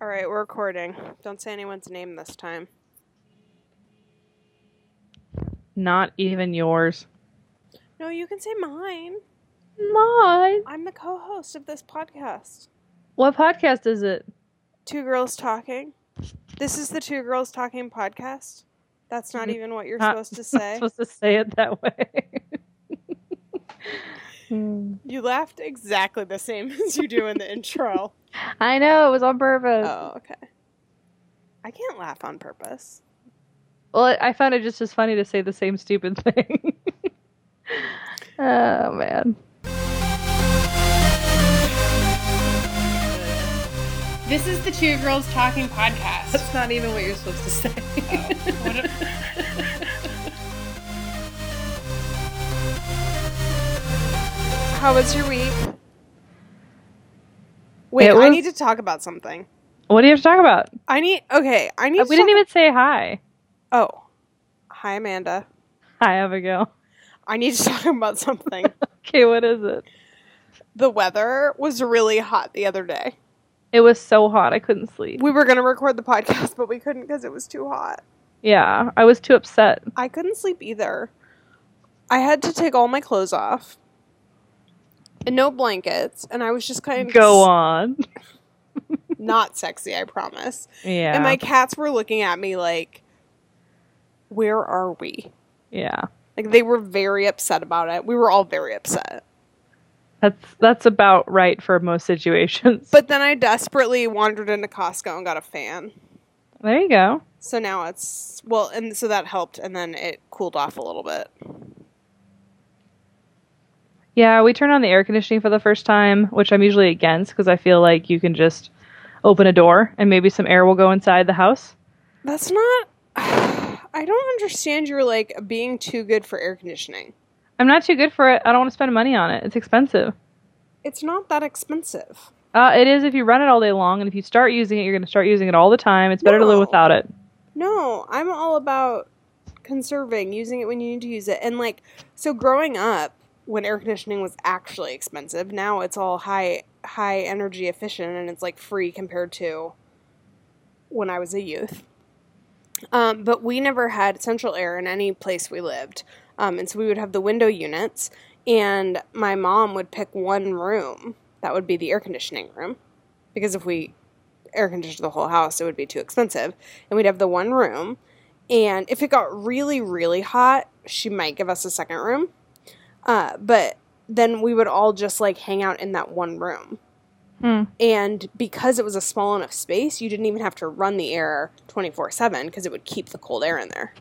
All right, we're recording. Don't say anyone's name this time. Not even yours. No, you can say mine. Mine. I'm the co-host of this podcast. What podcast is it? Two girls talking. This is the Two Girls Talking podcast. That's not even what you're not- supposed to I'm say. supposed to say it that way. Hmm. You laughed exactly the same as you do in the intro. I know it was on purpose. Oh, okay. I can't laugh on purpose. Well, I found it just as funny to say the same stupid thing. oh man. This is the Two Girls Talking podcast. That's not even what you're supposed to say. What How was your week? Wait, It I need to talk about something. what do you have to talk about? I need okay. I need. Uh, to we didn't even say hi. Oh, hi Amanda. Hi, Abigail. I need to talk about something. Okay, what is it? the weather was really hot the other day. It was so hot I couldn't sleep. We were gonna record the podcast, but we couldn't because it was too hot. Yeah, I was too upset. I couldn't sleep either. I had to take all my clothes off. And no blankets, and I was just kind of Go on. not sexy, I promise. Yeah. And my cats were looking at me like, "Where are we?" yeah. Like they were very upset about it. We were all very upset. That's that's about right for most situations. But then I desperately wandered into Costco and got a fan. there you go. So now it's well, and so that helped, and then it cooled off a little bit. Yeah, we turned on the air conditioning for the first time, which I'm usually against because I feel like you can just open a door and maybe some air will go inside the house. That's not. I don't understand your like being too good for air conditioning. I'm not too good for it. I don't want to spend money on it. It's expensive. It's not that expensive. Uh, it is if you run it all day long, and if you start using it, you're going to start using it all the time. It's better to live without it. No, I'm all about conserving, using it when you need to use it. And like, so growing up, when air conditioning was actually expensive, now it's all high high energy efficient and it's like free compared to when I was a youth. Um, but we never had central air in any place we lived. Um, and so we would have the window units, and my mom would pick one room that would be the air conditioning room. Because if we air conditioned the whole house, it would be too expensive. And we'd have the one room. And if it got really, really hot, she might give us a second room. Uh, but then we would all just like hang out in that one room. Hmm. And because it was a small enough space, you didn't even have to run the air 24 7 because it would keep the cold air in there.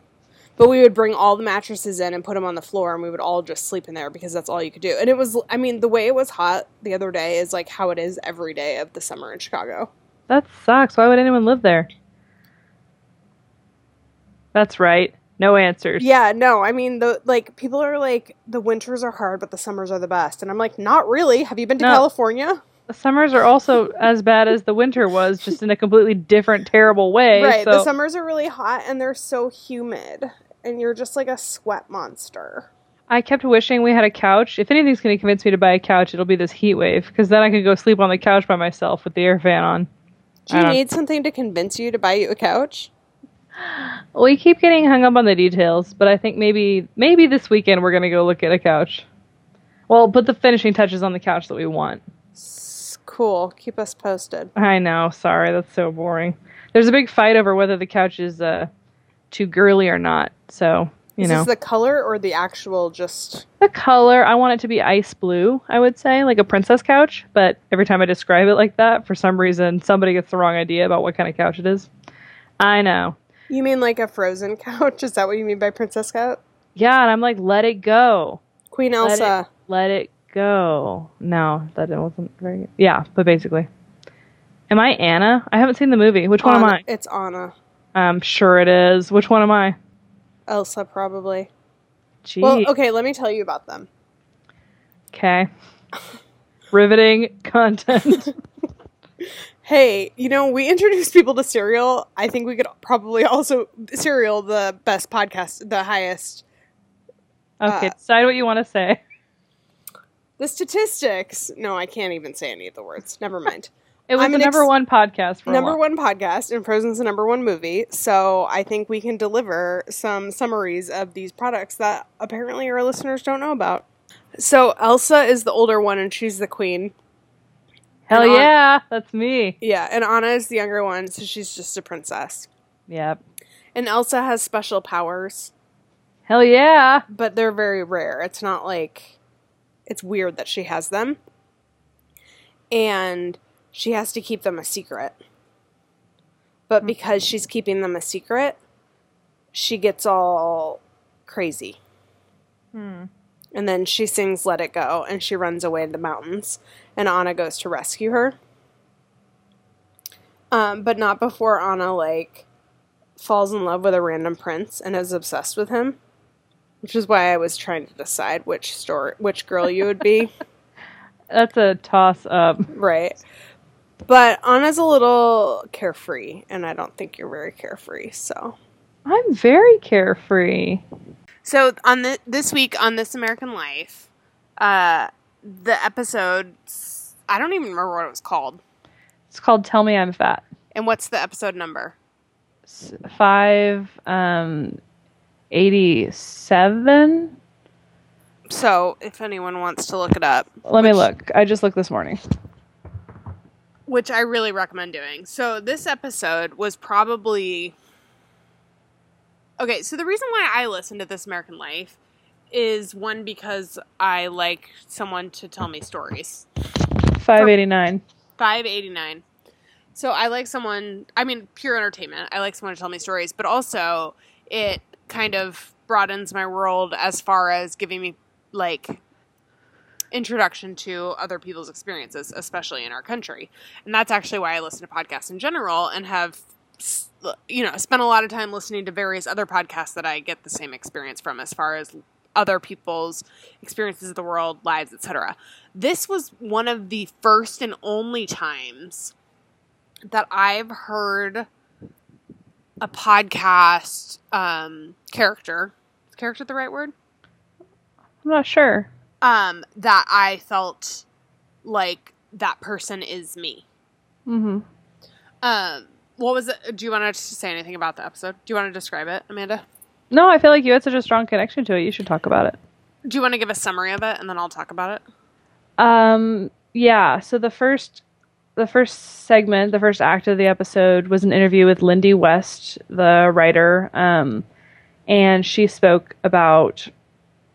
But we would bring all the mattresses in and put them on the floor, and we would all just sleep in there because that's all you could do. And it was, I mean, the way it was hot the other day is like how it is every day of the summer in Chicago. That sucks. Why would anyone live there? That's right. No answers. Yeah, no, I mean, the like people are like the winters are hard, but the summers are the best, and I'm like, not really. Have you been to No. California? The summers are also as bad as the winter was, just in a completely different, terrible way. right. So The summers are really hot and they're so humid, and you're just like a sweat monster. I kept wishing we had a couch. If anything's going to convince me to buy a couch, it'll be this heat wave, because then I could go sleep on the couch by myself with the air fan on. Do you need something to convince you to buy you a couch? We keep getting hung up on the details, but I think maybe maybe this weekend we're going to go look at a couch. Well, put the finishing touches on the couch that we want. Cool. Keep us posted. I know. Sorry, that's so boring. There's a big fight over whether the couch is uh, too girly or not. So you is know, this the color or the actual just? the color I want it to be ice blue. I would say like a princess couch. But every time I describe it like that, for some reason, somebody gets the wrong idea about what kind of couch it is. I know. You mean like a frozen couch? Is that what you mean by princess couch? Yeah, and I'm like, let it go. Queen Let Elsa. it, let it go. No, that wasn't very good. Yeah, but basically. Am I Anna? I haven't seen the movie. Which one am I? It's Anna. I'm sure it is. Which one am I? Elsa, probably. Gee. Well, okay, let me tell you about them. Okay. Riveting content. Hey, you know, we introduced people to Serial. I think we could probably also cereal the best podcast, the highest. Okay, Uh, decide what you want to say. The statistics. No, I can't even say any of the words. Never mind. It was I'm the number ex- one podcast for number one podcast, and Frozen's the number one movie. So I think we can deliver some summaries of these products that apparently our listeners don't know about. So Elsa is the older one, and she's the queen. Hell yeah, that's me. Yeah, and Anna is the younger one, so she's just a princess. Yep. And Elsa has special powers, Hell yeah. but they're very rare. It's not like it's weird that she has them. And she has to keep them a secret. But because she's keeping them a secret, she gets all crazy. Hmm. And then she sings Let It Go and she runs away to the mountains. And Anna goes to rescue her. Um, but not before Anna, like, falls in love with a random prince and is obsessed with him. Which is why I was trying to decide which story, which girl you would be. That's a toss up. right. But Anna's a little carefree, and I don't think you're very carefree, so. I'm very carefree. So on the, this week on This American Life, uh, the episode I don't even remember what it was called. It's called Tell Me I'm Fat. And what's the episode number? S- Five um eighty seven. So if anyone wants to look it up, Let me look. I just looked this morning. which I really recommend doing. So this episode was probably okay. So the reason why I listened to This American Life is one because I like someone to tell me stories. Five eighty nine. 589. So I like someone, I mean, pure entertainment. I like someone to tell me stories, but also it kind of broadens my world as far as giving me like introduction to other people's experiences, especially in our country. And that's actually why I listen to podcasts in general and have you know, spent a lot of time listening to various other podcasts that I get the same experience from as far as other people's experiences of the world, lives, etc. This was one of the first and only times that I've heard a podcast um, character. Is character the right word? I'm not sure. Um, that I felt like that person is me. Mm-hmm. Um, what was it? Do you want to say anything about the episode? Do you want to describe it, Amanda? No, I feel like you had such a strong connection to it. You should talk about it. Do you want to give a summary of it, and then I'll talk about it? Um, yeah. So the first, the first segment, the first act of the episode was an interview with Lindy West, the writer, um, and she spoke about.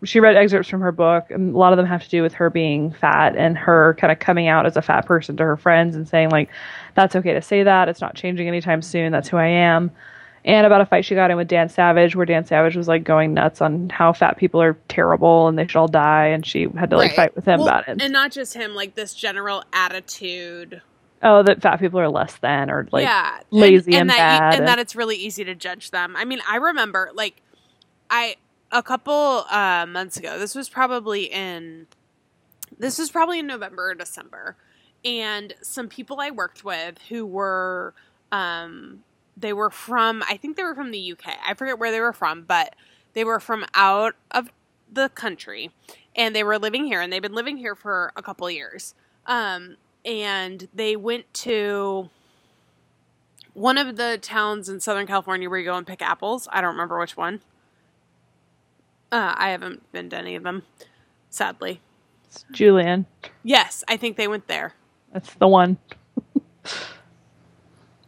She read excerpts from her book, and a lot of them have to do with her being fat and her kind of coming out as a fat person to her friends and saying like, "That's okay to say that. It's not changing anytime soon. That's who I am." And about a fight she got in with Dan Savage, where Dan Savage was like going nuts on how fat people are terrible and they should all die, and she had to like Right. fight with him Well, about it. And not just him, like this general attitude. oh that fat people are less than or like yeah, lazy and that, bad and and- that it's really easy to judge them. I mean, I remember like I a couple uh, months ago. This was probably in this was probably in November or December, and some people I worked with who were um, they were from I think they were from the UK. I forget where they were from, but they were from out of the country, and they were living here, and they've been living here for a couple years. Um, and they went to one of the towns in Southern California where you go and pick apples. I don't remember which one. Uh, I haven't been to any of them, sadly. Julian. Yes, I think they went there. That's the one.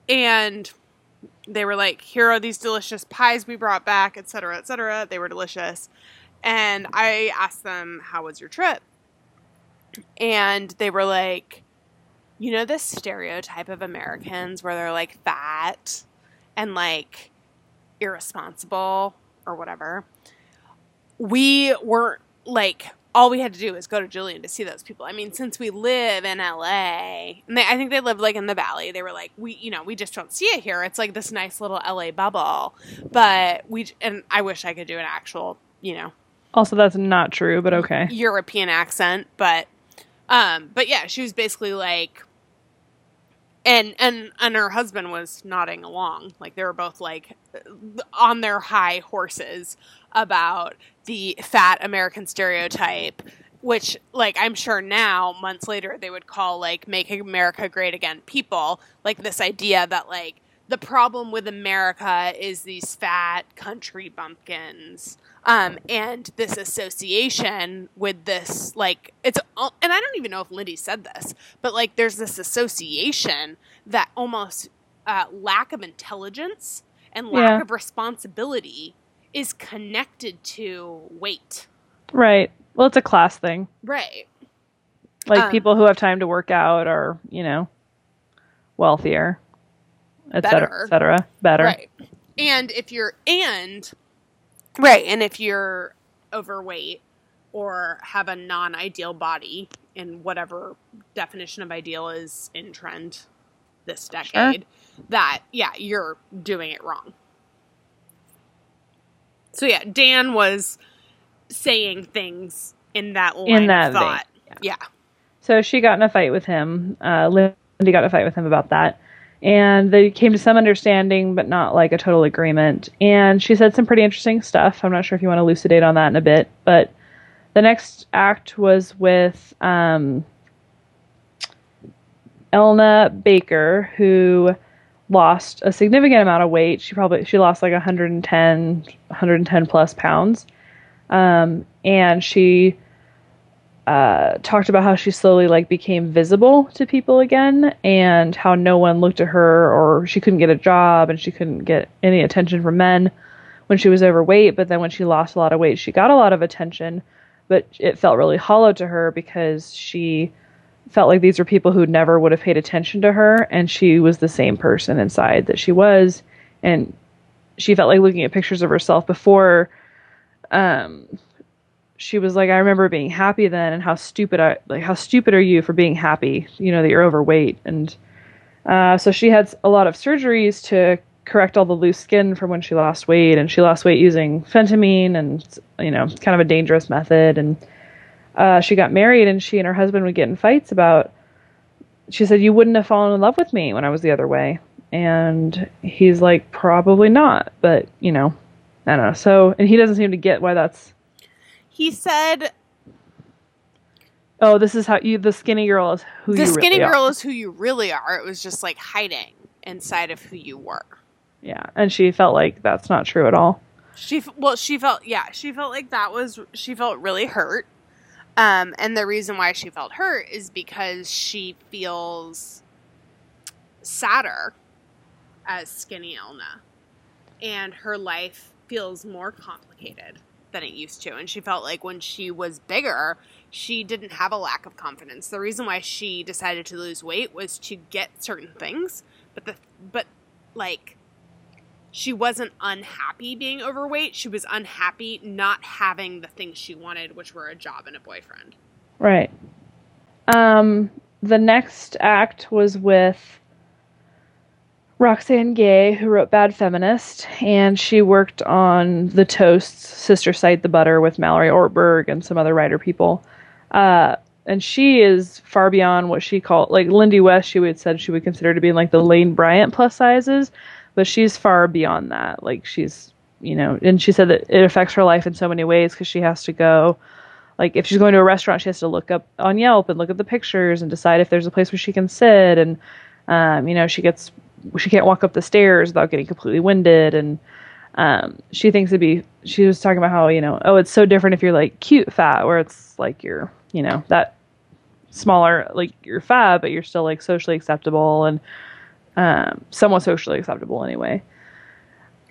And they were like, here are these delicious pies we brought back, et cetera, et cetera. They were delicious. And I asked them, how was your trip? And they were like, you know, this stereotype of Americans where they're like fat and like irresponsible or whatever. We weren't like, all we had to do was go to Julian to see those people. I mean, since we live in LA, and they, I think they live like in the valley, they were like, we, you know, we just don't see it here. It's like this nice little LA bubble. But we, and I wish I could do an actual, you know, Also, that's not true, but okay. European accent, but um but yeah, she was basically like and and and her husband was nodding along. Like they were both like on their high horses about the fat American stereotype which like I'm sure now months later they would call like make America great again people like this idea that like the problem with America is these fat country bumpkins um, and this association with this like it's and I don't even know if Lindy said this but like there's this association that almost uh, lack of intelligence and lack Yeah. of responsibility is connected to weight Right. Well, it's a class thing. right Like Um, people who have time to work out are, you know, wealthier, et Better. cetera, et cetera. Better. Right. And if you're and right, and if you're overweight or have a non-ideal body in whatever definition of ideal is in trend this decade, that yeah, you're doing it wrong. So yeah, Dan was saying things in that line In that of vein, thought. Yeah. So she got in a fight with him. Uh, Lindy got in a fight with him about that. And they came to some understanding, but not like a total agreement. And she said some pretty interesting stuff. I'm not sure if you want to elucidate on that in a bit. But the next act was with um, Elna Baker, who lost a significant amount of weight. She probably she lost like 110, 110 plus pounds. Um, and she uh, talked about how she slowly like became visible to people again and how no one looked at her or she couldn't get a job and she couldn't get any attention from men when she was overweight but then when she lost a lot of weight she got a lot of attention but it felt really hollow to her because she felt like these were people who never would have paid attention to her and she was the same person inside that she was and she felt like looking at pictures of herself before um she was like, I remember being happy then, and how stupid I like. How stupid are you for being happy? You know that you're overweight, and uh, so she had a lot of surgeries to correct all the loose skin from when she lost weight, and she lost weight using phentermine, and you know, kind of a dangerous method. And uh, she got married, and she and her husband would get in fights about. She said, "You wouldn't have fallen in love with me when I was the other way," and he's like, "Probably not," but you know, I don't know. So, and he doesn't seem to get why that's He said Oh, this is how you the skinny girl is who the you skinny really girl Are. is who you really are. It was just like hiding inside of who you were. Yeah, and she felt like that's not true at all. She well, she felt yeah, she felt like that was she felt really hurt. Um, and the reason why she felt hurt is because she feels sadder as skinny Elna, and her life feels more complicated than it used to. And she felt like when she was bigger, she didn't have a lack of confidence. The reason why she decided to lose weight was to get certain things, but the but like she wasn't unhappy being overweight. She was unhappy not having the things she wanted, which were a job and a boyfriend. Right. Um, the next act was with Roxane Gay, who wrote Bad Feminist, and she worked on the Toast's sister site, The Butter, with Mallory Ortberg and some other writer people. Uh, and she is far beyond what she called, like Lindy West, she would said she would consider to be like the Lane Bryant plus sizes, but she's far beyond that. Like she's, you know, and she said that it affects her life in so many ways because she has to go like if she's going to a restaurant she has to look up on yelp and look at the pictures and decide if there's a place where she can sit and um, you know she gets she can't walk up the stairs without getting completely winded and um, she thinks it'd be she was talking about how you know oh it's so different if you're like cute fat where it's like you're you know that smaller like you're fat but you're still like socially acceptable and um, somewhat socially acceptable anyway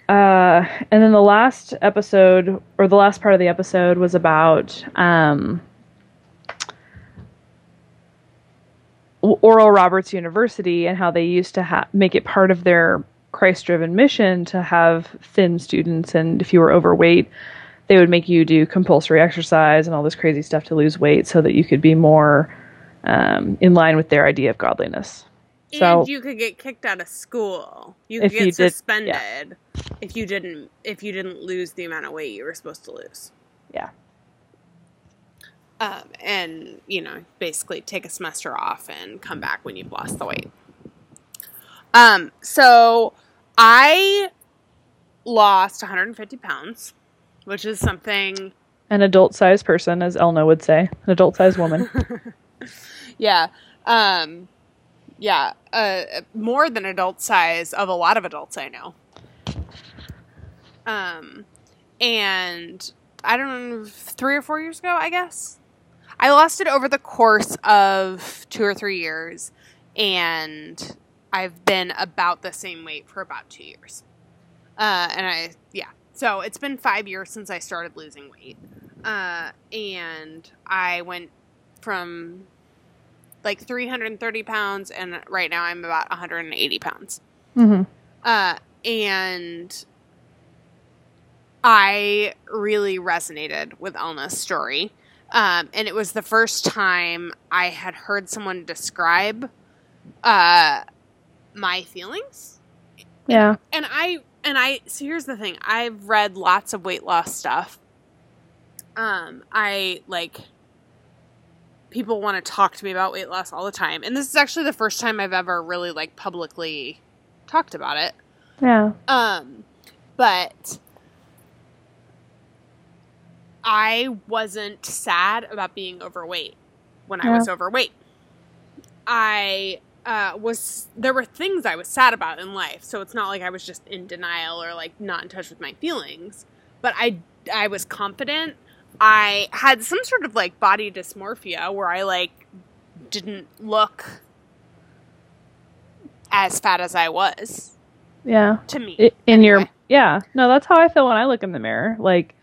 uh, and then the last episode, or the last part of the episode, was about um, Oral Roberts University and how they used to ha- make it part of their Christ-driven mission to have thin students, and if you were overweight, they would make you do compulsory exercise and all this crazy stuff to lose weight so that you could be more um, in line with their idea of godliness. So- and you could get kicked out of school. You could get you did- yeah. suspended if you didn't if you didn't lose the amount of weight you were supposed to lose. Yeah. Um, and you know, basically take a semester off and come back when you've lost the weight. Um, so I lost 150 pounds, which is something An adult sized person, as Elna would say, an adult sized woman. yeah. Um, yeah. Uh, more than adult size of a lot of adults I know. Um, and I don't know, three or four years ago, I guess. I lost it over the course of two or three years, and I've been about the same weight for about two years. Uh, and I, yeah. So it's been five years since I started losing weight. Uh, and I went from like 330 pounds, and right now I'm about 180 pounds. hmm Uh, and I really resonated with Elna's story. Um, and it was the first time I had heard someone describe uh, my feelings. Yeah. And I and I so here's the thing. I've read lots of weight loss stuff. Um, I like people want to talk to me about weight loss all the time. And this is actually the first time I've ever really like publicly talked about it. Yeah. Um, but I wasn't sad about being overweight when I was overweight. I uh, was there were things I was sad about in life, so it's not like I was just in denial or like not in touch with my feelings. But I I was confident. I had some sort of like body dysmorphia where I like didn't look as fat as I was Yeah. to me. In your yeah no that's how i feel when i look in the mirror like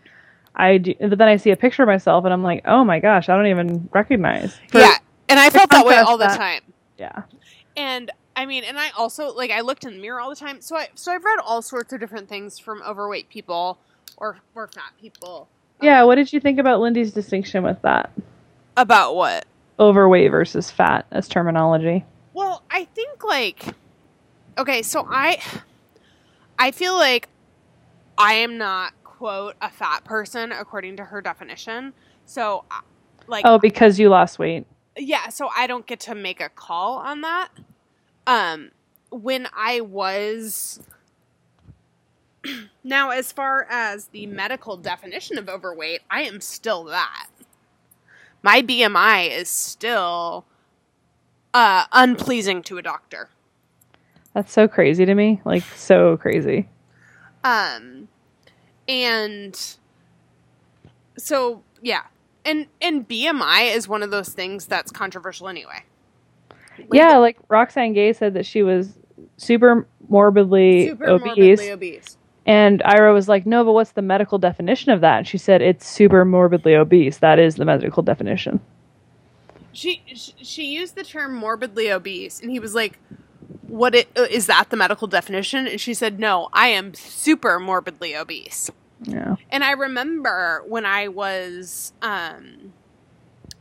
i do but then i see a picture of myself and i'm like oh my gosh i don't even recognize For- yeah, and I felt that way all the that- time. yeah And I mean, and I also like I looked in the mirror all the time. So I so I've read all sorts of different things from overweight people or or fat people. Yeah what did you think about lindy's distinction with that About what? overweight versus fat as terminology Well, I think like okay, so I I feel like I am not quote a fat person according to her definition. So like oh because you lost weight yeah so i don't get to make a call on that um when i was now as far as the medical definition of overweight i am still that. My bmi is still uh unpleasing to a doctor. That's so crazy to me. Like so crazy. Um and so yeah. And and bmi is one of those things that's controversial anyway. Yeah like roxane gay said that she was super morbidly super obese. morbidly obese And Ira was like, "No, but what's the medical definition of that?" And she said, "It's super morbidly obese. That is the medical definition." she sh- she used the term morbidly obese and he was like what it, uh, is that the medical definition and she said no i am super morbidly obese Yeah. and i remember when i was um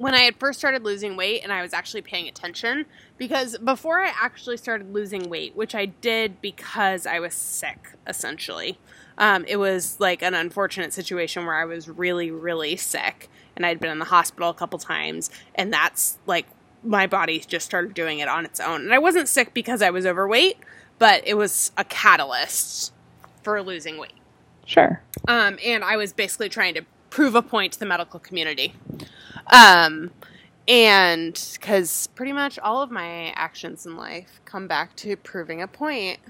when i had first started losing weight and i was actually paying attention because before i actually started losing weight which i did because i was sick essentially um, it was like an unfortunate situation where i was really really sick and i'd been in the hospital a couple times and that's like my body just started doing it on its own and i wasn't sick because i was overweight but it was a catalyst for losing weight Sure. um, and I was basically trying to prove a point to the medical community. Um, and because pretty much all of my actions in life come back to proving a point.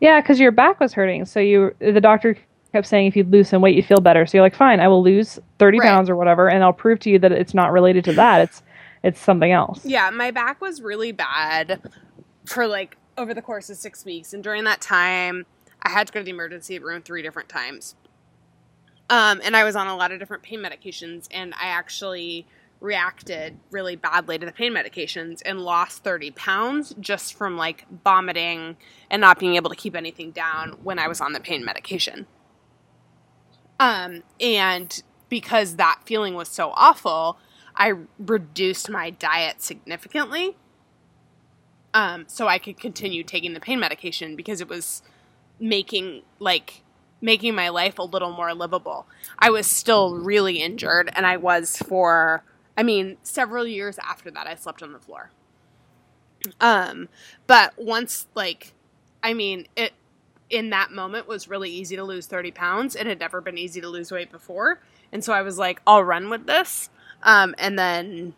Yeah, because your back was hurting, so you the doctor kept saying if you lose some weight, you feel better. So you're like, fine, I will lose thirty Right. pounds or whatever, and I'll prove to you that it's not related to that. It's it's something else. Yeah, my back was really bad for like over the course of six weeks, and during that time, I had to go to the emergency room three different times. Um, and I was on a lot of different pain medications, and I actually reacted really badly to the pain medications and lost 30 pounds just from like vomiting and not being able to keep anything down when I was on the pain medication. Um, and because that feeling was so awful, I reduced my diet significantly. Um, so I could continue taking the pain medication because it was making like making my life a little more livable. I was still really injured and I was for I mean, several years after that I slept on the floor. Um, but once like I mean, it in that moment was really easy to lose 30 pounds. It had never been easy to lose weight before. And so I was like, I'll run with this. Um, and then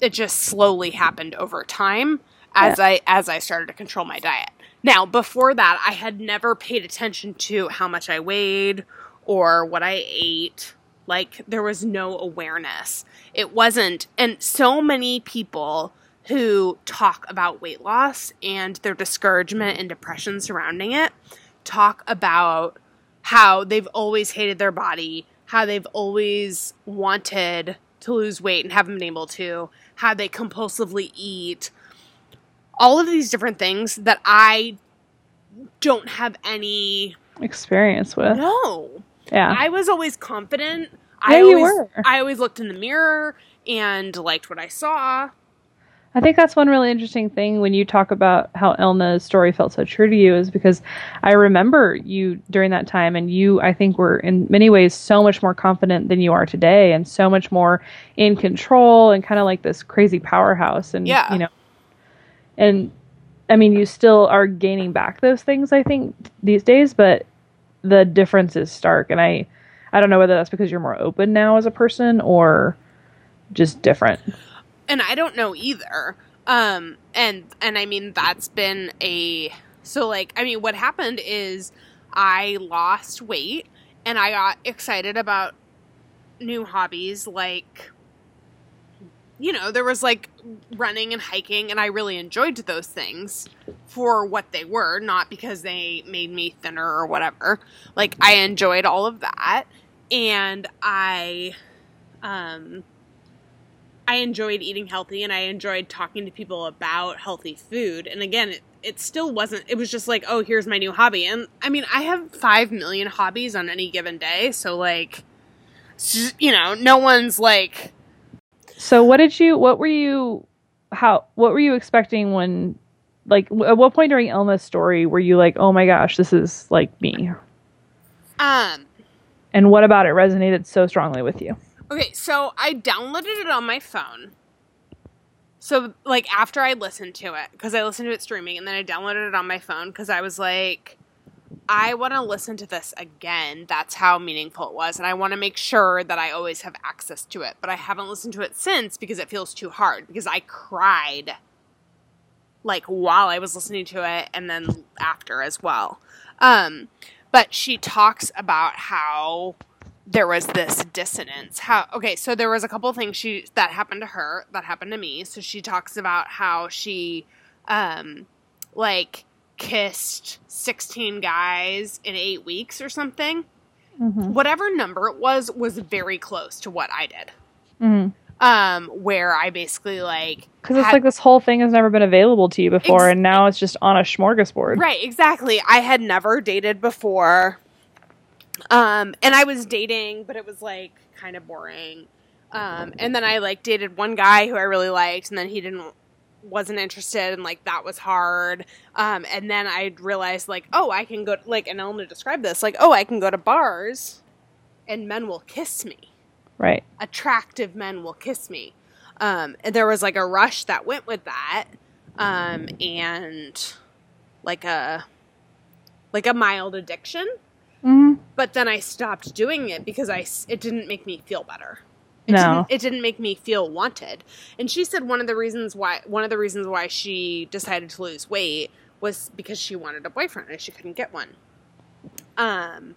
it just slowly happened over time as I as I started to control my diet. Now, before that, I had never paid attention to how much I weighed or what I ate. Like there was no awareness. It wasn't and so many people who talk about weight loss and their discouragement and depression surrounding it talk about how they've always hated their body, how they've always wanted to lose weight and haven't been able to, how they compulsively eat, all of these different things that I don't have any experience with. No. Yeah. I was always confident. Yeah, I you always were. I always looked in the mirror and liked what I saw. I think that's one really interesting thing when you talk about how Elna's story felt so true to you is because I remember you during that time and you I think were in many ways so much more confident than you are today and so much more in control and kind of like this crazy powerhouse and Yeah. you know and I mean you still are gaining back those things I think these days but the difference is stark and I I don't know whether that's because you're more open now as a person or just different. and I don't know either. Um, and and I mean that's been a so like I mean what happened is I lost weight and I got excited about new hobbies like you know there was like running and hiking and I really enjoyed those things for what they were not because they made me thinner or whatever like I enjoyed all of that and I um I enjoyed eating healthy and I enjoyed talking to people about healthy food. And again, it, it still wasn't, it was just like, oh, here's my new hobby. And I mean, I have 5 million hobbies on any given day. So, like, you know, no one's like, So what did you what were you how what were you expecting when like w- at what point during Elna's story were you like, "Oh my gosh, this is like me." um, And what about it resonated so strongly with you? Okay, so I downloaded it on my phone. So, like, after I listened to it, because I listened to it streaming, and then I downloaded it on my phone because I was like, I want to listen to this again. That's how meaningful it was. And I want to make sure that I always have access to it. But I haven't listened to it since because it feels too hard. Because I cried, like, while I was listening to it and then after as well. Um, but she talks about how there was this dissonance how okay so there was a couple things she that happened to her that happened to me so she talks about how she um like kissed 16 guys in 8 weeks or something Mhm. whatever number it was was very close to what I did Mhm. um where I basically like Cuz it's had- like this whole thing has never been available to you before Ex- and now it's just on a smorgasbord. Right, exactly. I had never dated before. Um, and I was dating, but it was like kind of boring. Um, and then I like dated one guy who I really liked, and then he didn't wasn't interested, and like that was hard. Um, and then I realized like, oh, I can go like, and Elna described this like, oh, I can go to bars, and men will kiss me Right. attractive men will kiss me. Um, and there was like a rush that went with that, um, and like a like a mild addiction. Mhm. But then I stopped doing it because i it didn't make me feel better. It No. didn't, it didn't make me feel wanted. And she said one of the reasons why one of the reasons why she decided to lose weight was because she wanted a boyfriend and she couldn't get one. Um,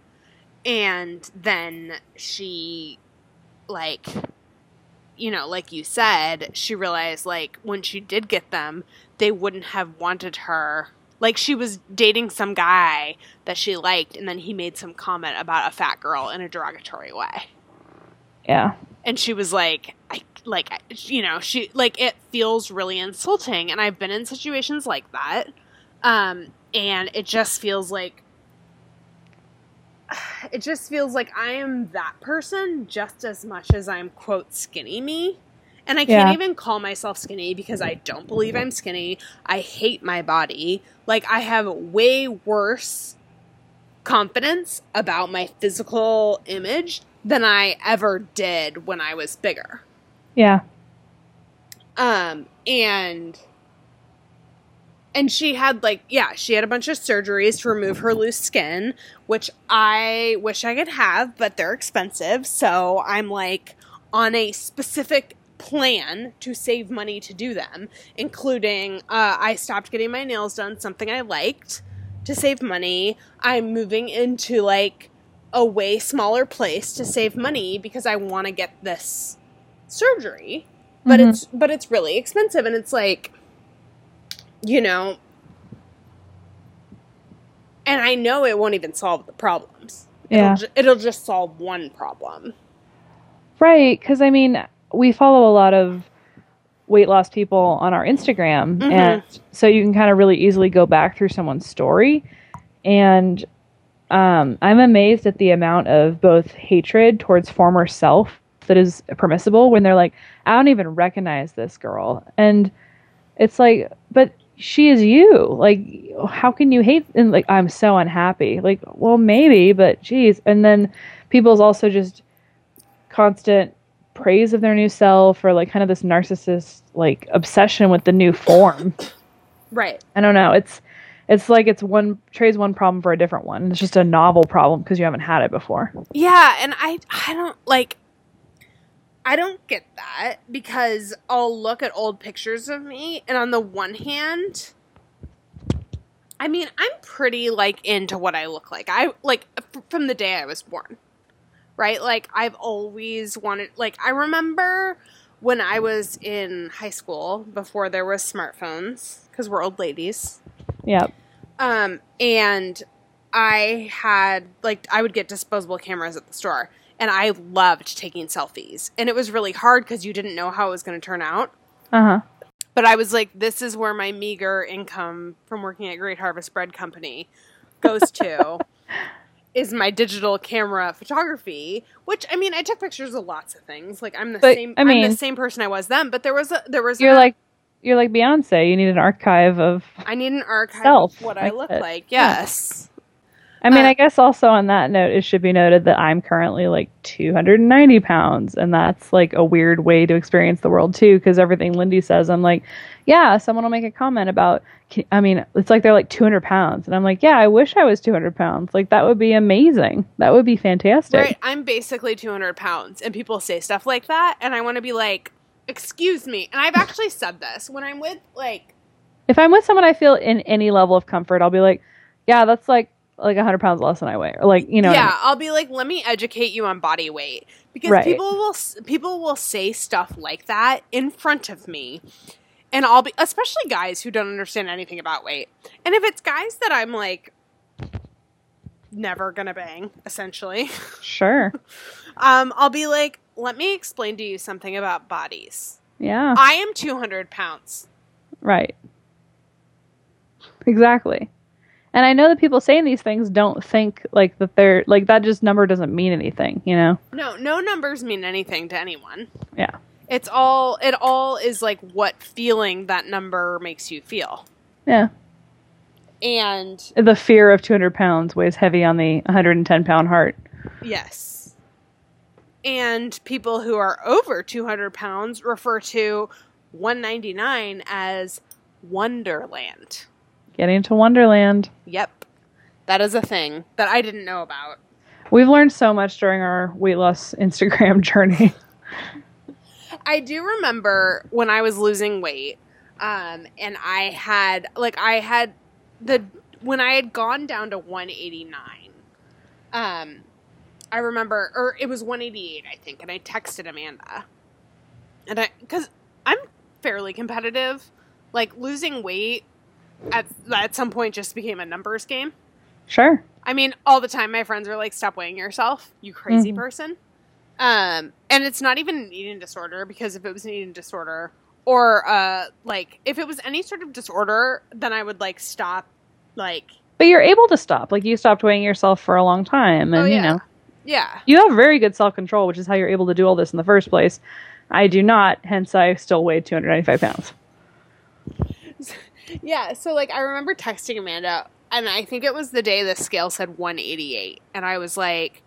and then she like you know, like you said, she realized like when she did get them, they wouldn't have wanted her. Like she was dating some guy that she liked, and then he made some comment about a fat girl in a derogatory way, Yeah. And she was like, "I like, you know, she like it feels really insulting." And I've been in situations like that, um, and it just feels like it just feels like I am that person just as much as I'm quote skinny me. And I can't Yeah. even call myself skinny because I don't believe I'm skinny. I hate my body. Like I have way worse confidence about my physical image than I ever did when I was bigger. Yeah. Um and and she had like yeah she had a bunch of surgeries to remove her loose skin which i wish i could have but they're expensive so i'm like on a specific plan to save money to do them including uh, i stopped getting my nails done something i liked to save money i'm moving into like a way smaller place to save money because i want to get this surgery but Mhm. it's but it's really expensive and it's like you know and i know it won't even solve the problems Yeah. it'll, ju- it'll just solve one problem Right, because I mean, we follow a lot of weight loss people on our Instagram, Mhm. and so you can kind of really easily go back through someone's story. And um, I'm amazed at the amount of both hatred towards former self that is permissible when they're like, I don't even recognize this girl. And it's like, but she is you. Like, how can you hate? And like, I'm so unhappy. Like, well, maybe, but geez. And then people's also just constant praise of their new self or like kind of this narcissist like obsession with the new form. right I don't know. It's it's like it's one trades one problem for a different one. It's just a novel problem because you haven't had it before. yeah and i i don't like i don't get that because i'll look at old pictures of me and on the one hand i mean i'm pretty like into what i look like i like f- from the day i was born right like i've always wanted like i remember when i was in high school before there was smartphones because we're old ladies Yeah. um, and I had like I would get disposable cameras at the store, and I loved taking selfies. And it was really hard because you didn't know how it was going to turn out. Uh huh. But I was like, this is where my meager income from working at Great Harvest Bread Company goes to. Is my digital camera photography, which I mean, I took pictures of lots of things. Like I'm the But, same. I I am mean- the same person I was then. But there was a there was You're a- like you're like Beyonce. You need an archive of. I need an archive self, of what I look that. like. Yeah. Yes. I mean, Uh, I guess also on that note, it should be noted that I'm currently like 290 pounds, and that's like a weird way to experience the world too. Because everything Lindy says, I'm like, yeah, someone will make a comment about. I mean, it's like they're like 200 pounds, and I'm like, yeah, I wish I was 200 pounds. Like that would be amazing. That would be fantastic. Right, I'm basically 200 pounds, and people say stuff like that, and I want to be like, excuse me. And I've actually said this when I'm with like, If I'm with someone I feel in any level of comfort, I'll be like, yeah, that's like like 100 pounds less than I weigh, or like you know, what I yeah, mean? I'll be like, let me educate you on body weight because Right. people will people will say stuff like that in front of me, and I'll be especially guys who don't understand anything about weight, and if it's guys that I'm like never gonna bang, essentially, sure, um, I'll be like, let me explain to you something about bodies. yeah, I am 200 pounds. right, exactly. And I know that people saying these things don't think like that they're like that. Just number doesn't mean anything, you know? No, no numbers mean anything to anyone. Yeah. It's all it all is like what feeling that number makes you feel. Yeah. And The fear of 200 pounds weighs heavy on the 110 pound heart. yes. And people who are over 200 pounds refer to 199 as Onederland. Getting to Onederland. Yep. That is a thing that I didn't know about. We've learned so much during our weight loss Instagram journey. I do remember when I was losing weight, um, and I had like I had the when I had gone down to 189. Um, I remember, or it was 188, I think, and I texted Amanda, and I because I'm fairly competitive, like losing weight at at some point just became a numbers game. Sure. I mean, all the time my friends are like, "Stop weighing yourself, you crazy Mhm. person." Um, and it's not even an eating disorder because if it was an eating disorder, or uh, like if it was any sort of disorder, then I would like stop, like, But you're able to stop. Like you stopped weighing yourself for a long time. And, oh you know, yeah, you have very good self control, which is how you're able to do all this in the first place. I do not, hence I still weigh 295 pounds. yeah. So like, I remember texting Amanda, and I think it was the day the scale said 188, and I was like,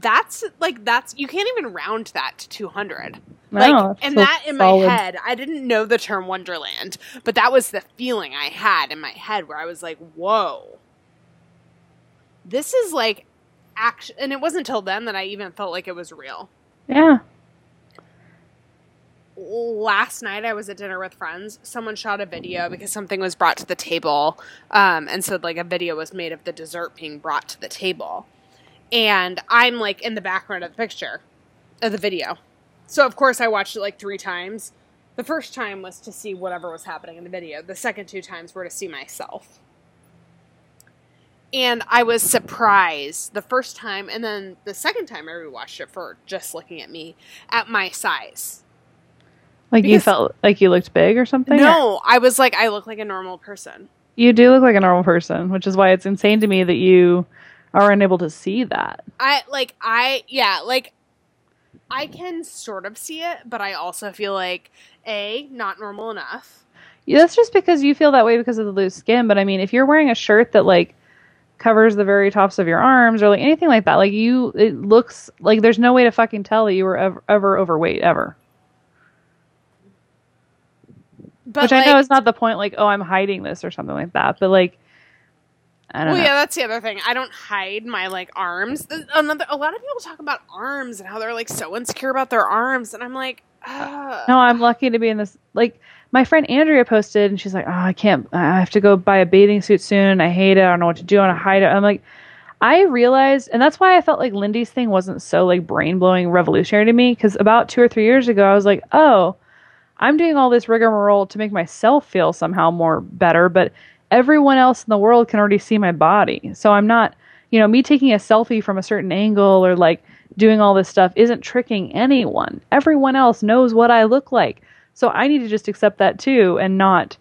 "That's like that's you can't even round that to 200." No, like and that in solid. my head i didn't know the term onederland but that was the feeling i had in my head where i was like whoa this is like action and it wasn't until then that i even felt like it was real Yeah. last night I was at dinner with friends. Someone shot a video because something was brought to the table, um, and so like a video was made of the dessert being brought to the table, and I'm like in the background of the picture, of the video. So of course I watched it like three times. The first time was to see whatever was happening in the video. The second two times were to see myself. And I was surprised the first time, and then the second time I rewatched it for just looking at me at my size. Like you felt like you looked big or something? or- No, I was like, I look like a normal person. You do look like a normal person, which is why it's insane to me that you are unable to see that. I like, I yeah, like, I can sort of see it, but I also feel like a not normal enough. Yeah, That's just because you feel that way because of the loose skin. But I mean, if you're wearing a shirt that like covers the very tops of your arms or like anything like that, like you, it looks like there's no way to fucking tell that you were ever, ever overweight ever. But Which like, I know is not the point. Like, oh, I'm hiding this or something like that. But like, I don't Well, know. yeah, that's the other thing. I don't hide my like arms. Another, a lot of people talk about arms and how they're like so insecure about their arms, and I'm like, uh, Ugh. No, I'm lucky to be in this. Like my friend Andrea posted, and she's like, "Oh, I can't. I have to go buy a bathing suit soon. I hate it. I don't know what to do. I want to hide it." I'm like, I realized, and that's why I felt like Lindy's thing wasn't so like brain blowing revolutionary to me. Because about two or three years ago, I was like, "Oh, I'm doing all this rigmarole to make myself feel somehow more better," but everyone else in the world can already see my body, so I'm not. You know, me taking a selfie from a certain angle or like doing all this stuff isn't tricking anyone. Everyone else knows what I look like. So I need to just accept that too and not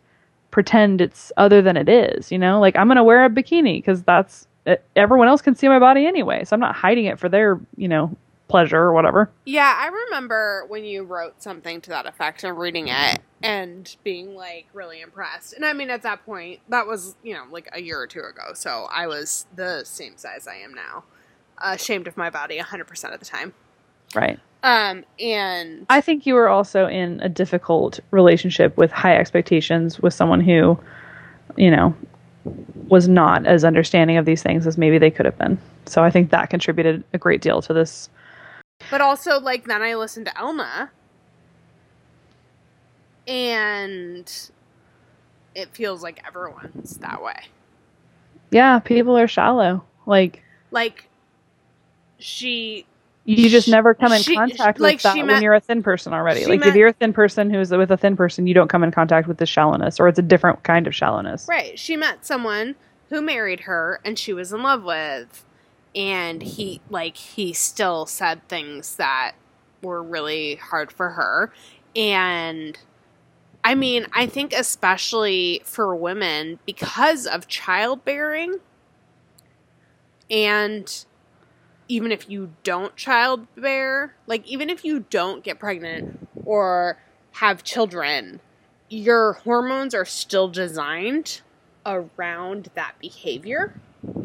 pretend it's other than it is, you know? Like I'm going to wear a bikini cuz that's everyone else can see my body anyway. So I'm not hiding it for their, you know, pleasure or whatever. Yeah, I remember when you wrote something to that effect and reading it and being like really impressed. And I mean, at that point, that was, you know, like a year or two ago. So I was the same size I am now, ashamed of my body 100% of the time. Right. Um, and I think you were also in a difficult relationship with high expectations with someone who, you know, was not as understanding of these things as maybe they could have been. So I think that contributed a great deal to this But also, like, then I listened to Elna, and it feels like everyone's that way. Yeah, people are shallow. Like Like, she, you just Sh- never come in she- contact like, with that she when met- you're a thin person already. Like met- if you're a thin person who's with a thin person, you don't come in contact with the shallowness, or it's a different kind of shallowness. right, she met someone who married her and she was in love with, and he, like, he still said things that were really hard for her. And, I mean, I think especially for women, because of childbearing, and even if you don't childbear, like even if you don't get pregnant or have children, your hormones are still designed around that behavior.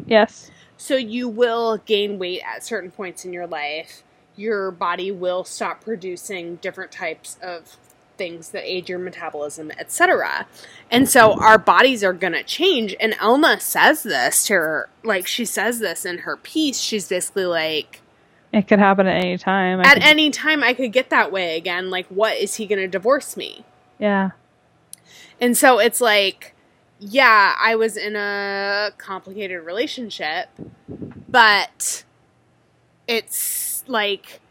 Yes. So you will gain weight at certain points in your life. Your body will stop producing different types of things that aid your metabolism, etc. And so our bodies are going to change. And Elna says this to her, like she says this in her piece. She's basically like, It could happen at any time. I at could- any time I could get that way again. Like, what is he going to divorce me? yeah. And so it's like, yeah, I was in a complicated relationship, but it's like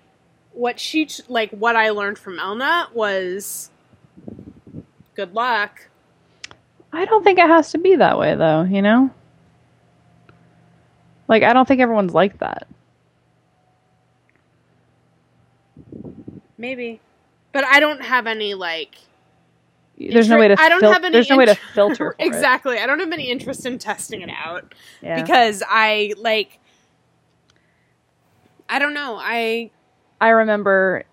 what she like what I learned from Elna was good luck. I don't think it has to be that way though, you know? Like I don't think everyone's like that. Maybe. But I don't have any like There's no way to I don't fil- have any There's no way to filter for it. exactly. I don't have any interest in testing it out. Yeah. because I like I don't know. I I remember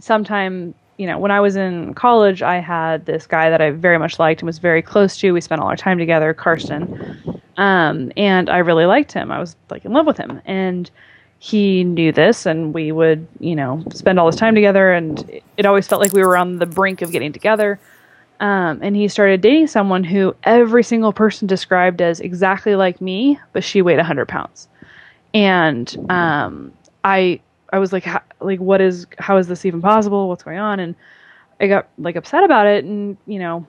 sometime, you know, when I was in college, I had this guy that I very much liked and was very close to. We spent all our time together, Karsten. Um, and I really liked him. I was like in love with him. And he knew this and we would, you know, spend all this time together and it always felt like we were on the brink of getting together. Um, and he started dating someone who every single person described as exactly like me, but she weighed 100 pounds. And um, I I was like, like, what is, how is this even possible? What's going on? And I got like upset about it. And, you know,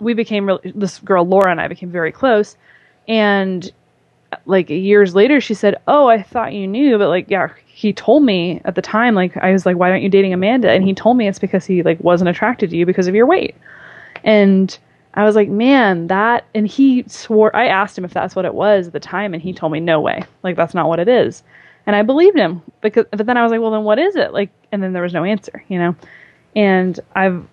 we became this girl, Laura, and I became very close. And like years later, she said, Oh, I thought you knew, but like, yeah, he told me at the time, like, I was like, Why aren't you dating Amanda? And he told me it's because he like wasn't attracted to you because of your weight. And I was like, man, that, and he swore, I asked him if that's what it was at the time, and he told me, no way. Like, that's not what it is and I believed him because but then I was like, well then what is it? Like and then there was no answer, you know. And I've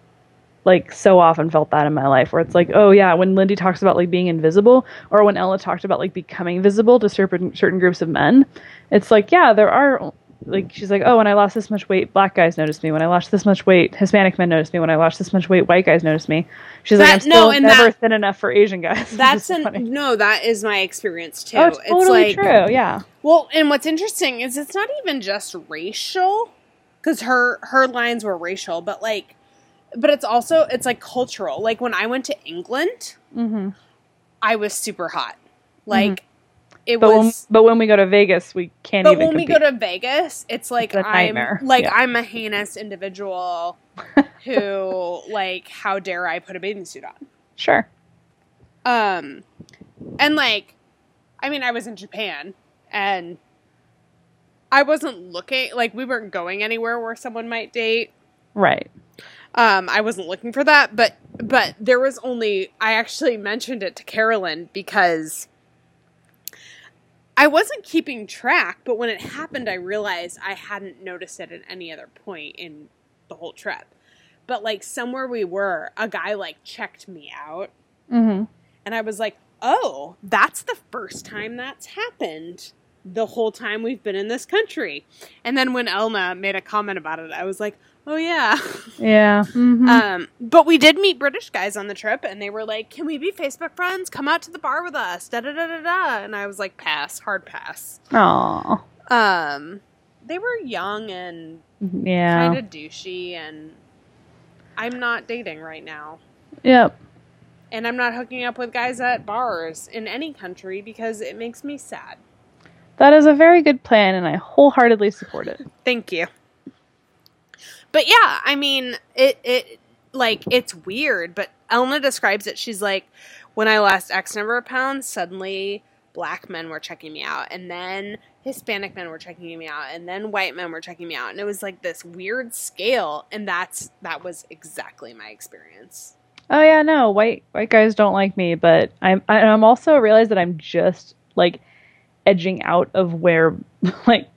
like so often felt that in my life where it's like, oh yeah, when Lindy talks about like being invisible or when Elna talked about like becoming visible to certain certain groups of men, it's like, yeah, there are like she's like, oh, when I lost this much weight, black guys noticed me. When I lost this much weight, Hispanic men noticed me. When I lost this much weight, white guys noticed me. She's that, like, I'm still no, never that, thin enough for Asian guys. That's an, no, that is my experience too. Oh, it's totally it's like, true. Yeah. Well, and what's interesting is it's not even just racial, because her her lines were racial, but like, but it's also it's like cultural. Like when I went to England, mm-hmm. I was super hot. Like. Mm-hmm it but was when, but when we go to Vegas, we can't. But when compete. we go to Vegas, it's like it's I'm like yeah. I'm a heinous individual who like how dare I put a bathing suit on? Sure. Um, and like, I mean, I was in Japan and I wasn't looking like we weren't going anywhere where someone might date. Right. Um, I wasn't looking for that, but but there was only I actually mentioned it to Carolyn because I wasn't keeping track, but when it happened, I realized I hadn't noticed it at any other point in the whole trip. But like somewhere we were, a guy like checked me out, mm-hmm. and I was like, "Oh, that's the first time that's happened." The whole time we've been in this country. And then when Elna made a comment about it, I was like, oh yeah. Yeah. Mm-hmm. um but we did meet british guys on the trip and they were like can we be facebook friends? Come out to the bar with us. Da da da da da. And i was like pass. Hard pass. Aww. um they were young and yeah. kind of douchey and i'm not dating right now. Yep. And i'm not hooking up with guys at bars in any country because it makes me sad. That is a very good plan and i wholeheartedly support it. Thank you but yeah, I mean, it it like it's weird, but Elna describes it. She's like, when I lost X number of pounds, suddenly black men were checking me out, and then Hispanic men were checking me out, and then white men were checking me out, and it was like this weird scale, and that's that was exactly my experience. Oh yeah, no, white white guys don't like me, but I'm I'm also realize that I'm just like edging out of where like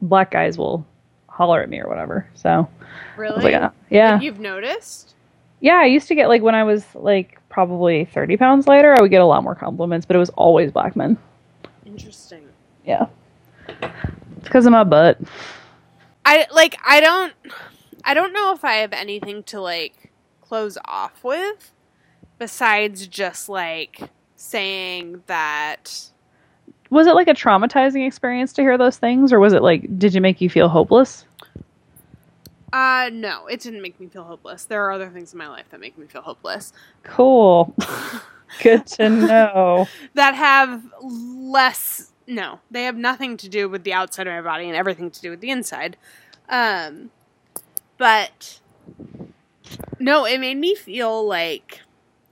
black guys will holler at me or whatever. So really, like, uh, yeah, you've noticed. Yeah, I used to get like when I was like probably thirty pounds lighter, I would get a lot more compliments, but it was always black men. Interesting. Yeah, it's because of my butt. I like. I don't. I don't know if I have anything to like close off with, besides just like saying that was it like a traumatizing experience to hear those things or was it like did it make you feel hopeless? Uh no it didn't make me feel hopeless. There are other things in my life that make me feel hopeless. Cool. Good to know. That have less no they have nothing to do with the outside of my body and everything to do with the inside. Um but no it made me feel like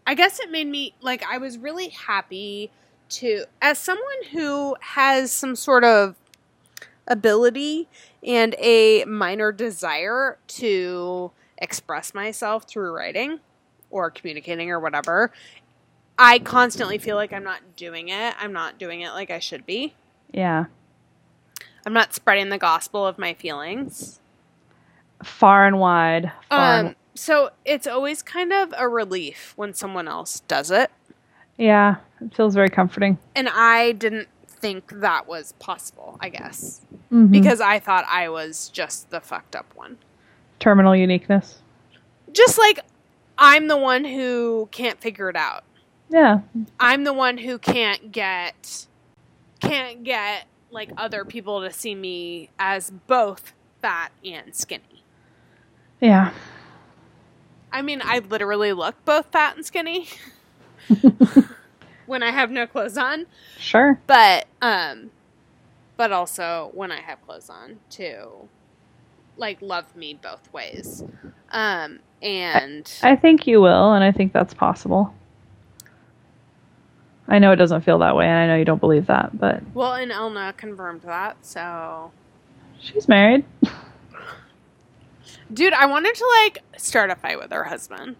i guess it made me like i was really happy to as someone who has some sort of ability and a minor desire to express myself through writing or communicating or whatever i constantly feel like i'm not doing it. I'm not doing it like i should be. Yeah. I'm not spreading the gospel of my feelings. Far and wide. Far um and- so it's always kind of a relief when someone else does it yeah, it feels very comforting. And I didn't think that was possible, I guess. Mm-hmm. Because I thought I was just the fucked up one. Terminal uniqueness. Just like I'm the one who can't figure it out. Yeah. I'm the one who can't get can't get like other people to see me as both fat and skinny. Yeah. I mean, I literally look both fat and skinny when I have no clothes on, Sure. but um but also when I have clothes on to like love me both ways. Um and I think you will, and I think that's possible. I know it doesn't feel that way, and I know you don't believe that, but well, and Elna confirmed that. So, she's married. dude, I wanted to like start a fight with her husband.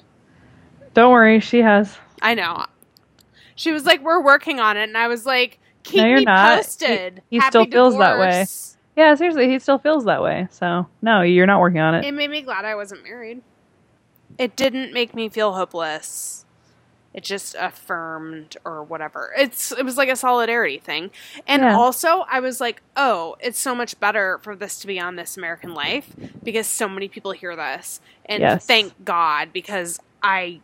Don't worry, she has. I know. She was like, "We're working on it," and I was like, "Keep No, you're me not. posted." He- he still feels that way. Yeah, seriously, he still feels that way. So no, you're not working on it. It made me glad I wasn't married. It didn't make me feel hopeless. It just affirmed or whatever. It's it was like a solidarity thing. And Yeah. also I was like, "Oh, it's so much better for this to be on This American Life because so many people hear this." And Yes. thank God because I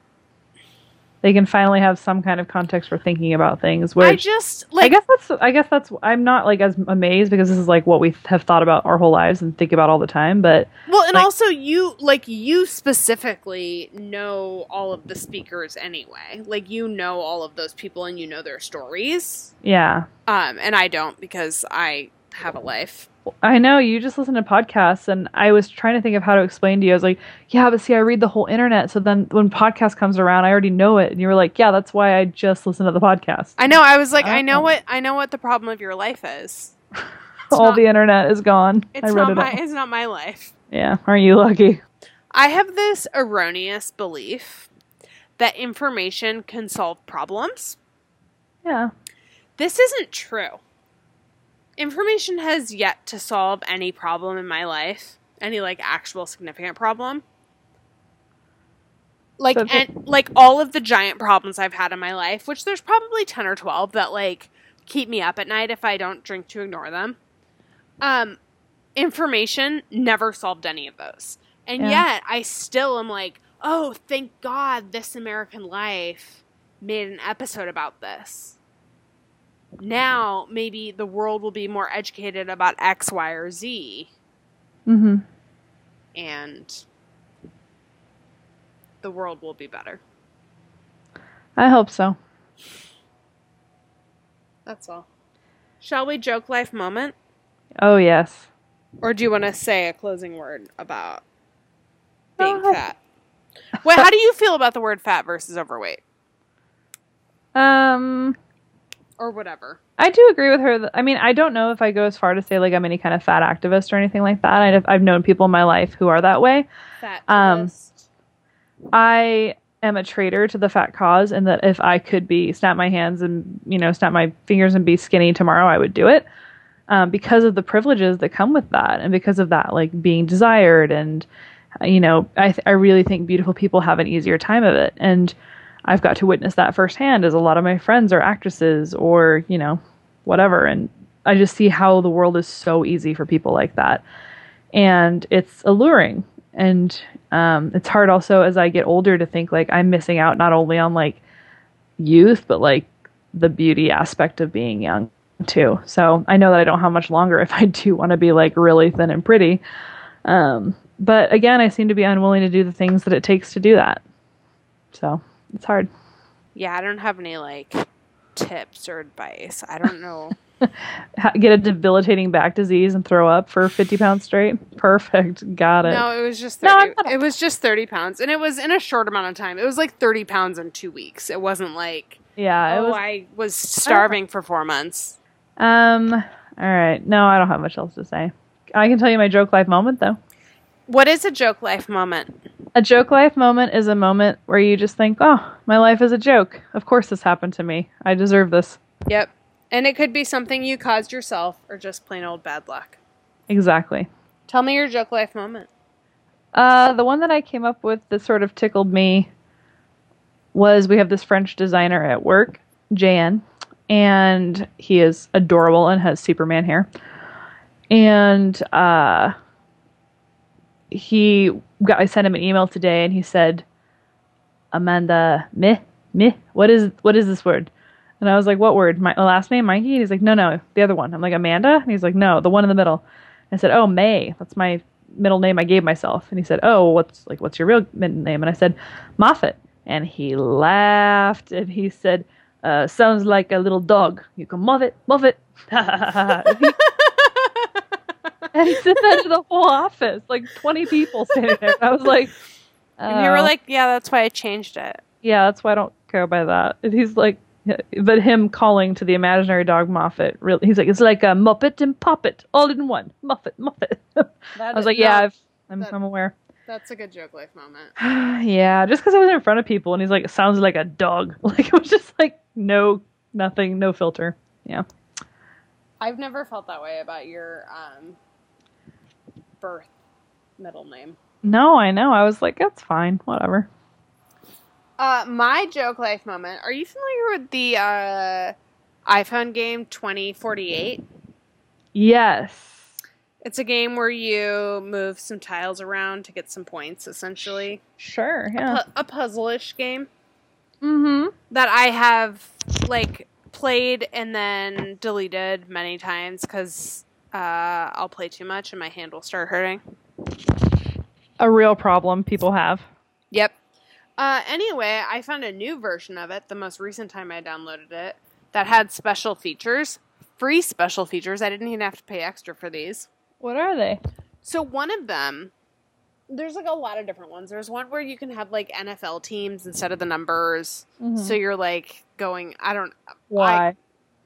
They can finally have some kind of context for thinking about things. Which I just like I guess that's I guess that's I'm not like as amazed because this is like what we have thought about our whole lives and think about all the time. But Well, and Like- also you like you specifically know all of the speakers anyway. Like you know all of those people and you know their stories. yeah, Um, and I don't because I have a life. I know you just listen to podcasts, and I was trying to think of how to explain to you. I was like, yeah, but see, I read the whole internet, so then when podcast comes around, I already know it. And you were like, yeah, that's why I just listen to the podcast. I know. I was like, I know Oh. what I know what the problem of your life is. all not- the internet is gone. It's I not it my all. it's not my life. Yeah, aren't you lucky? I have this erroneous belief that information can solve problems. Yeah, This isn't true. Information has yet to solve any problem in my life, any like actual significant problem. Like So and like all of the giant problems I've had in my life, which there's probably 10 or 12 that like keep me up at night if I don't drink to ignore them. Um information never solved any of those. And Yeah. yet I still am like, "Oh, thank God This American Life made an episode about this." Now maybe the world will be more educated about X, Y, or Z, mm-hmm. and the world will be better. I hope so. That's all. Shall we joke life moment? Oh yes. Or do you want to say a closing word about being Uh, fat? Wait, how do you feel about the word fat versus overweight? Um, Or whatever. I do agree with her. I mean, I don't know if I go as far to say like I'm any kind of fat activist or anything like that. I've, I've known people in my life who are that way. Fat Um. I am a traitor to the fat cause, and that if I could be snap my hands and you know snap my fingers and be skinny tomorrow, I would do it um, because of the privileges that come with that, and because of that like being desired, and uh, you know I th- I really think beautiful people have an easier time of it, and I've got to witness that firsthand as a lot of my friends are actresses or you know whatever, and I just see how the world is so easy for people like that, and it's alluring and um, it's hard also as I get older to think like I'm missing out not only on like youth but like the beauty aspect of being young too. So I know that I don't have much longer if I do want to be like really thin and pretty. Um, but again, I seem to be unwilling to do the things that it takes to do that. So it's hard. Yeah, I don't have any like tips or advice. I don't know. Get a debilitating back disease and throw up for 50 pounds straight. Perfect. Got it. No, it was just No, 30. I'm it was just 30 pounds and it was in a short amount of time. It was like 30 pounds in 2 weeks. It wasn't like yeah, oh, was. I was starving for 4 months. Um. All right. No, I don't have much else to say. I can tell you my joke life moment though. What is a joke life moment? A joke life moment is a moment where you just think, "Oh, my life is a joke. Of course this happened to me. I deserve this." Yep. And it could be something you caused yourself or just plain old bad luck. Exactly. Tell me your joke life moment. Uh, the one that I came up with that sort of tickled me was we have this French designer at work, Jan, and he is adorable and has Superman hair. And uh, he got I sent him an email today, and he said, "Amanda, meh, meh. What is what is this word? And I was like, what word? My last name, Mikey? And he's like, no, no, the other one. I'm like, Amanda? And he's like, no, the one in the middle. I said, oh, May. That's my middle name I gave myself. And he said, oh, what's like, what's your real middle name? And I said, Moffat. And he laughed and he said, uh, sounds like a little dog. You can muff it, muff it. and he said that to the whole office, like 20 people standing there. I was like, And you were "Oh." like, yeah, that's why I changed it. Yeah, that's why I don't go by that. And he's like, but him calling to the imaginary dog Moffat, really, he's like, it's like a Muppet and Puppet all in one. Muffet, Muffet. I was like, yeah, I've, I'm, that- I'm aware. That's a good joke life moment. yeah, just because I was in front of people and he's like, it sounds like a dog. Like it was just like no, nothing, no filter. Yeah. I've never felt that way about your um, birth middle name. No, I know. I was like, that's fine, whatever. Uh, my joke life moment. Are you familiar with the uh, iPhone game 2048? Yes. It's a game where you move some tiles around to get some points, essentially. Sure. Yeah. Pu- a puzzle-ish game Mm-hmm. that I have like played and then deleted many times because uh, I'll play too much and my hand will start hurting. A real problem people have. Yep. Uh, anyway, I found a new version of it the most recent time I downloaded it that had special features, free special features. I didn't even have to pay extra for these. What are they? So one of them, there's like a lot of different ones. There's one where you can have like NFL teams instead of the numbers. Mhm. So you're like going, I don't, Why?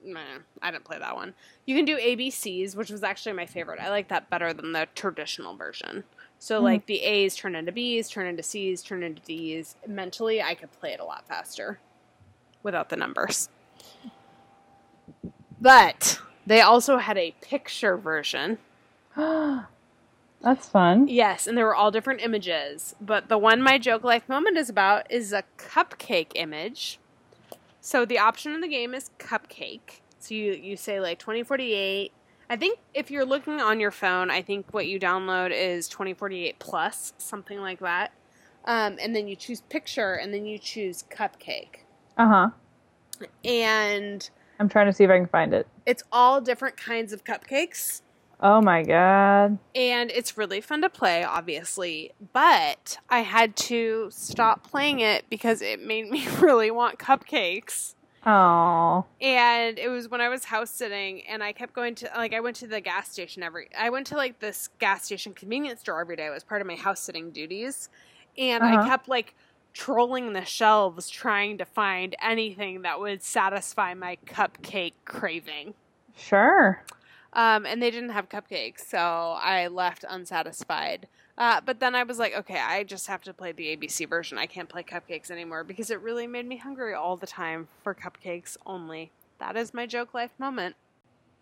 Nah, I didn't play that one. You can do ABCs, which was actually my favorite. I like that better than the traditional version. So Mhm. like the A's turn into B's, turn into C's, turn into D's. Mentally, I could play it a lot faster without the numbers. But they also had a picture version. That's fun. Yes, and they were all different images. But the one my joke life moment is about is a cupcake image. So the option in the game is cupcake. So you you say like 2048. I think if you're looking on your phone, I think what you download is 2048 plus, something like that. Um, and then you choose picture, and then you choose cupcake. Uh huh. And I'm trying to see if I can find it. it's all different kinds of cupcakes. Oh my god. and it's really fun to play obviously but i had to stop playing it because it made me really want cupcakes Oh. and it was when i was house sitting and i kept going to like i went to the gas station every i went to like this gas station convenience store every day it was part of my house sitting duties and i Uh-huh. kept like trolling the shelves trying to find anything that would satisfy my cupcake craving Sure. Um, and they didn't have cupcakes, so I left unsatisfied. Uh, but then I was like, okay, I just have to play the ABC version. I can't play cupcakes anymore because it really made me hungry all the time for cupcakes only. That is my joke life moment.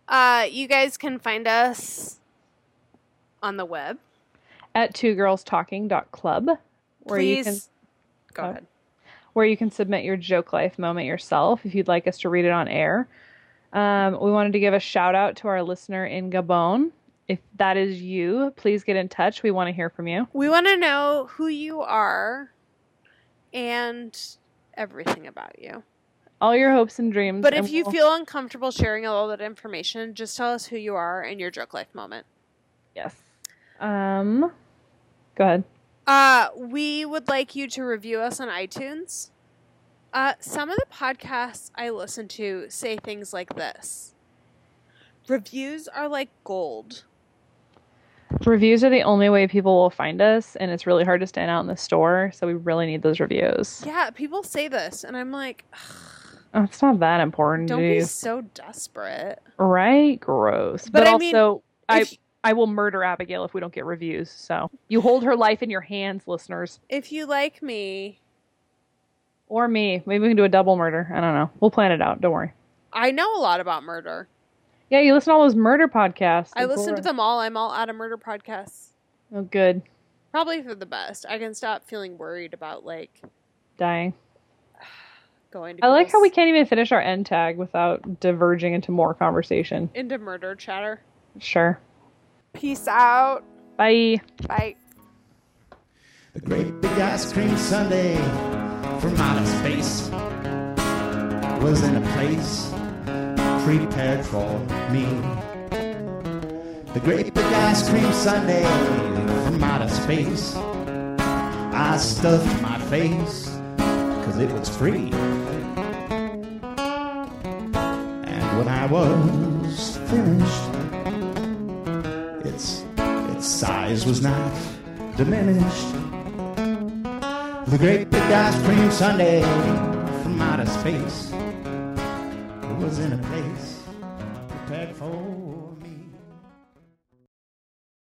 Uh, you guys can find us on the web. At two girls talking.club where Please you can go Oh. ahead. where you can submit your joke life moment yourself if you'd like us to read it on air. Um, we wanted to give a shout out to our listener in Gabon. If that is you, please get in touch. We want to hear from you. We want to know who you are and everything about you. All your hopes and dreams. But and if you we'll- feel uncomfortable sharing all that information, just tell us who you are and your joke life moment. yes, um, go ahead. Uh, we would like you to review us on iTunes. Uh, some of the podcasts I listen to say things like this Reviews are like gold. Reviews are the only way people will find us, and it's really hard to stand out in the store. So we really need those reviews. Yeah, people say this, and I'm like, Oh, it's not that important. don't be so desperate. Right? Gross. But But, I mean, also, I if- I will murder Abigail if we don't get reviews. So you hold her life in your hands, listeners, If you like me, or me. Maybe we can do a double murder. I don't know. We'll plan it out. Don't worry. I know a lot about murder. Yeah, you listen to all those murder podcasts. I listen to them all. I'm all out of murder podcasts. Oh, good. Probably for the best. I can stop feeling worried about like Dying. going to I like how we can't even finish our end tag without diverging into more conversation. into murder chatter. Sure. Peace out. Bye. Bye. The great big ice cream sundae space. was in a place prepared for me. The great big ice cream sundae from outer space. I stuffed my face cause it was free. And when I was finished, its, its size was not diminished. The great big ice cream sundae from outer space was in a place prepared for.